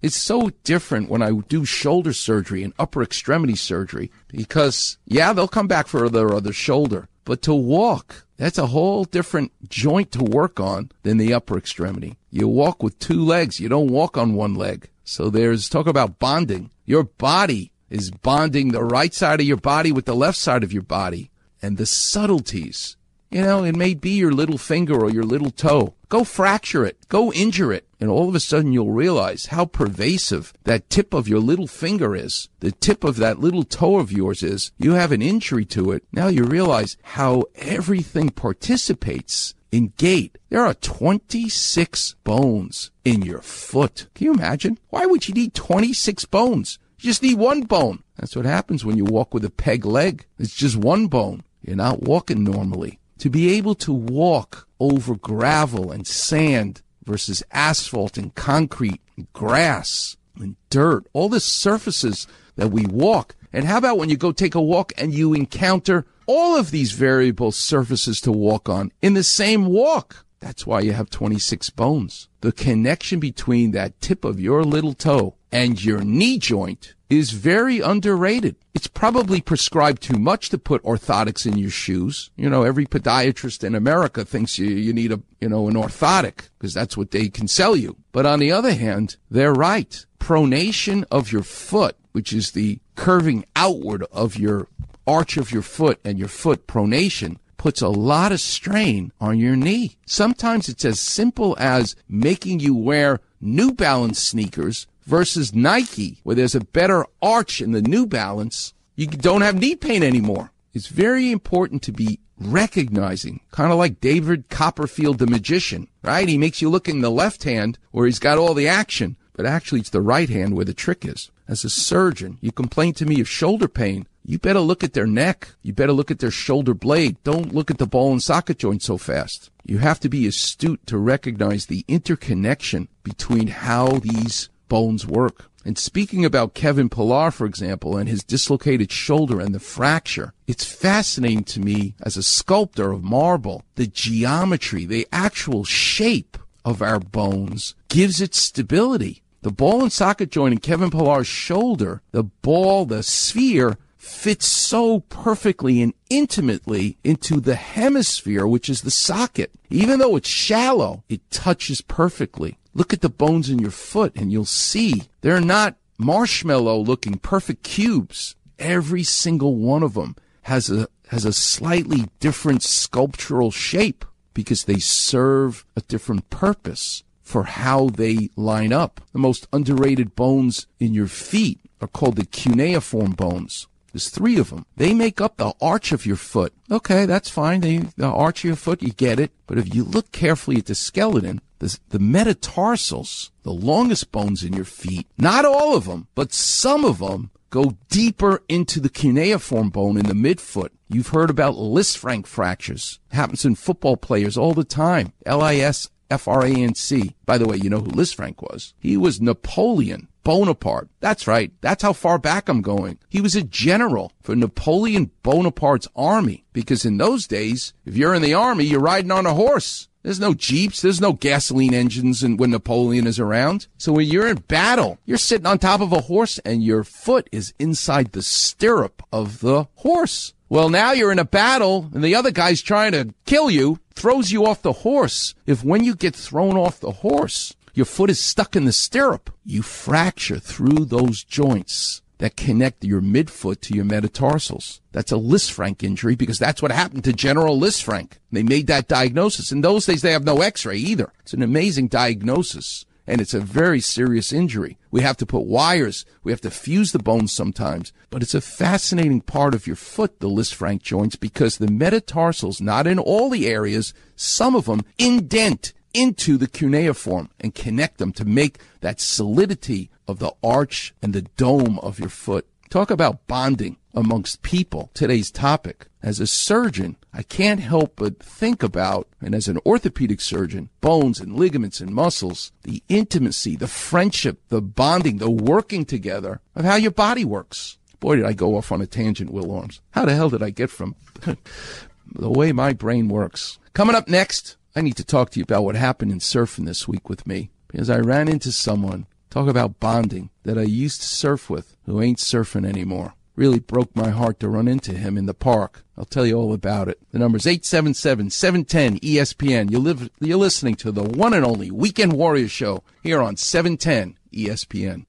It's so different when I do shoulder surgery and upper extremity surgery because, yeah, they'll come back for their other shoulder, but to walk, that's a whole different joint to work on than the upper extremity. You walk with two legs. You don't walk on one leg. So there's talk about bonding. Your body is bonding the right side of your body with the left side of your body and the subtleties. You know, it may be your little finger or your little toe. Go fracture it. Go injure it. And all of a sudden you'll realize how pervasive that tip of your little finger is. The tip of that little toe of yours is. You have an injury to it. Now you realize how everything participates in gait. There are 26 bones in your foot. Can you imagine? Why would you need 26 bones? You just need one bone. That's what happens when you walk with a peg leg. It's just one bone. You're not walking normally to be able to walk over gravel and sand versus asphalt and concrete and grass and dirt, all the surfaces that we walk. And how about when you go take a walk and you encounter all of these variable surfaces to walk on in the same walk? That's why you have 26 bones. The connection between that tip of your little toe and your knee joint is very underrated. It's probably prescribed too much to put orthotics in your shoes. You know, every podiatrist in America thinks you, you need a, you know, an orthotic because that's what they can sell you. But on the other hand, they're right. Pronation of your foot, which is the curving outward of your arch of your foot and your foot pronation puts a lot of strain on your knee. Sometimes it's as simple as making you wear New Balance sneakers versus Nike, where there's a better arch in the New Balance, you don't have knee pain anymore. It's very important to be recognizing, kind of like David Copperfield, the magician, right? He makes you look in the left hand where he's got all the action, but actually it's the right hand where the trick is. As a surgeon, you complain to me of shoulder pain. You better look at their neck. You better look at their shoulder blade. Don't look at the ball and socket joint so fast. You have to be astute to recognize the interconnection between how these bones work. And speaking about Kevin Pillar, for example, and his dislocated shoulder and the fracture, it's fascinating to me as a sculptor of marble, the geometry, the actual shape of our bones gives it stability. The ball and socket joint in Kevin Pillar's shoulder, the ball, the sphere, fits so perfectly and intimately into the hemisphere, which is the socket. Even though it's shallow, it touches perfectly. Look at the bones in your foot and you'll see they're not marshmallow looking perfect cubes. Every single one of them has a, has a slightly different sculptural shape because they serve a different purpose for how they line up. The most underrated bones in your feet are called the cuneiform bones. There's three of them. They make up the arch of your foot. Okay, that's fine. They, the arch of your foot, you get it. But if you look carefully at the skeleton, the, the metatarsals, the longest bones in your feet, not all of them, but some of them go deeper into the cuneiform bone in the midfoot. You've heard about Lisfranc fractures. Happens in football players all the time. L-I-S F-R-A-N-C. By the way, you know who Lisfranc was? He was Napoleon Bonaparte. That's right. That's how far back I'm going. He was a general for Napoleon Bonaparte's army because in those days, if you're in the army, you're riding on a horse. There's no jeeps. There's no gasoline engines and when Napoleon is around. So when you're in battle, you're sitting on top of a horse and your foot is inside the stirrup of the horse. Well, now you're in a battle and the other guy's trying to kill you, throws you off the horse. If when you get thrown off the horse, your foot is stuck in the stirrup, you fracture through those joints that connect your midfoot to your metatarsals. That's a Lisfranc injury because that's what happened to General Lisfranc. They made that diagnosis. In those days, they have no x-ray either. It's an amazing diagnosis and it's a very serious injury. We have to put wires. We have to fuse the bones sometimes, but it's a fascinating part of your foot, the Lisfranc joints, because the metatarsals, not in all the areas, some of them indent into the cuneiform and connect them to make that solidity of the arch and the dome of your foot. Talk about bonding amongst people, today's topic. As a surgeon, I can't help but think about, and as an orthopedic surgeon, bones and ligaments and muscles, the intimacy, the friendship, the bonding, the working together of how your body works. Boy, did I go off on a tangent, Will Arms. How the hell did I get from the way my brain works? Coming up next, I need to talk to you about what happened in surfing this week with me because I ran into someone Talk about bonding that I used to surf with, who ain't surfing anymore. Really broke my heart to run into him in the park. I'll tell you all about it. The number's 877-710-ESPN. You live, you're listening to the one and only Weekend Warrior Show here on 710 ESPN.